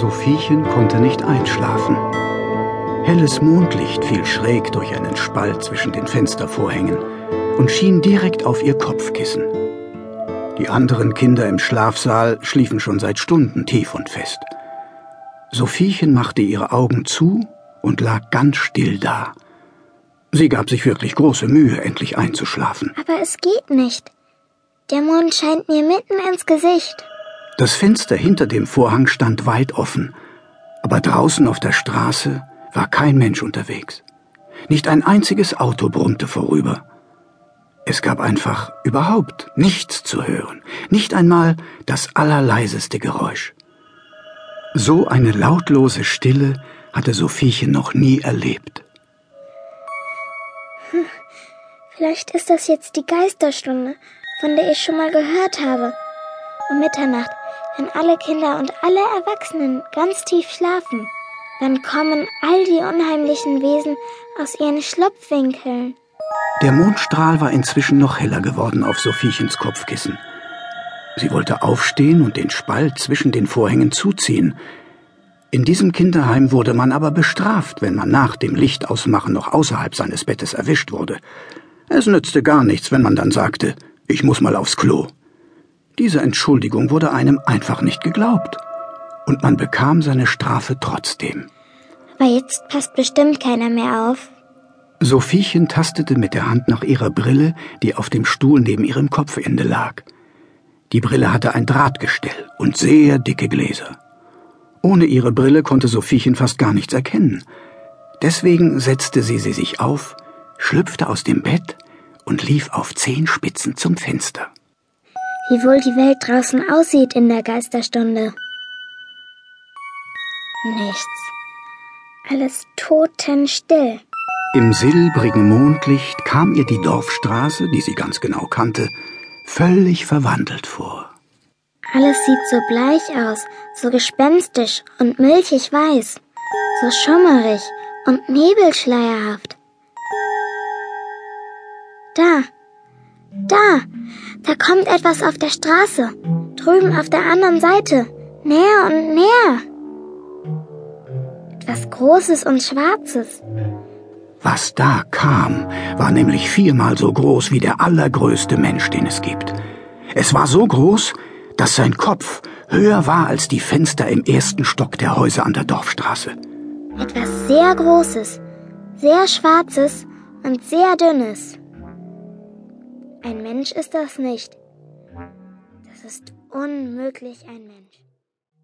Sophiechen konnte nicht einschlafen. Helles Mondlicht fiel schräg durch einen Spalt zwischen den Fenstervorhängen und schien direkt auf ihr Kopfkissen. Die anderen Kinder im Schlafsaal schliefen schon seit Stunden tief und fest. Sophiechen machte ihre Augen zu und lag ganz still da. Sie gab sich wirklich große Mühe, endlich einzuschlafen. Aber es geht nicht. Der Mond scheint mir mitten ins Gesicht. Das Fenster hinter dem Vorhang stand weit offen, aber draußen auf der Straße war kein Mensch unterwegs. Nicht ein einziges Auto brummte vorüber. Es gab einfach überhaupt nichts zu hören, nicht einmal das allerleiseste Geräusch. So eine lautlose Stille hatte Sophiechen noch nie erlebt. Hm, vielleicht ist das jetzt die Geisterstunde, von der ich schon mal gehört habe. Um Mitternacht, wenn alle Kinder und alle Erwachsenen ganz tief schlafen, dann kommen all die unheimlichen Wesen aus ihren Schlupfwinkeln. Der Mondstrahl war inzwischen noch heller geworden auf Sophiechens Kopfkissen. Sie wollte aufstehen und den Spalt zwischen den Vorhängen zuziehen. In diesem Kinderheim wurde man aber bestraft, wenn man nach dem Lichtausmachen noch außerhalb seines Bettes erwischt wurde. Es nützte gar nichts, wenn man dann sagte, ich muss mal aufs Klo. Diese Entschuldigung wurde einem einfach nicht geglaubt. Und man bekam seine Strafe trotzdem. Aber jetzt passt bestimmt keiner mehr auf. Sophiechen tastete mit der Hand nach ihrer Brille, die auf dem Stuhl neben ihrem Kopfende lag. Die Brille hatte ein Drahtgestell und sehr dicke Gläser. Ohne ihre Brille konnte Sophiechen fast gar nichts erkennen. Deswegen setzte sie sie sich auf, schlüpfte aus dem Bett und lief auf Zehenspitzen zum Fenster. Wie wohl die Welt draußen aussieht in der Geisterstunde. Nichts. Alles totenstill. Im silbrigen Mondlicht kam ihr die Dorfstraße, die sie ganz genau kannte, völlig verwandelt vor. Alles sieht so bleich aus, so gespenstisch und milchig weiß, so schummerig und nebelschleierhaft. Da, da, da kommt etwas auf der Straße, drüben auf der anderen Seite, näher und näher. Etwas Großes und Schwarzes. Was da kam, war nämlich viermal so groß wie der allergrößte Mensch, den es gibt. Es war so groß, dass sein Kopf höher war als die Fenster im ersten Stock der Häuser an der Dorfstraße. Etwas sehr Großes, sehr Schwarzes und sehr Dünnes. Ein Mensch ist das nicht. Das ist unmöglich ein Mensch.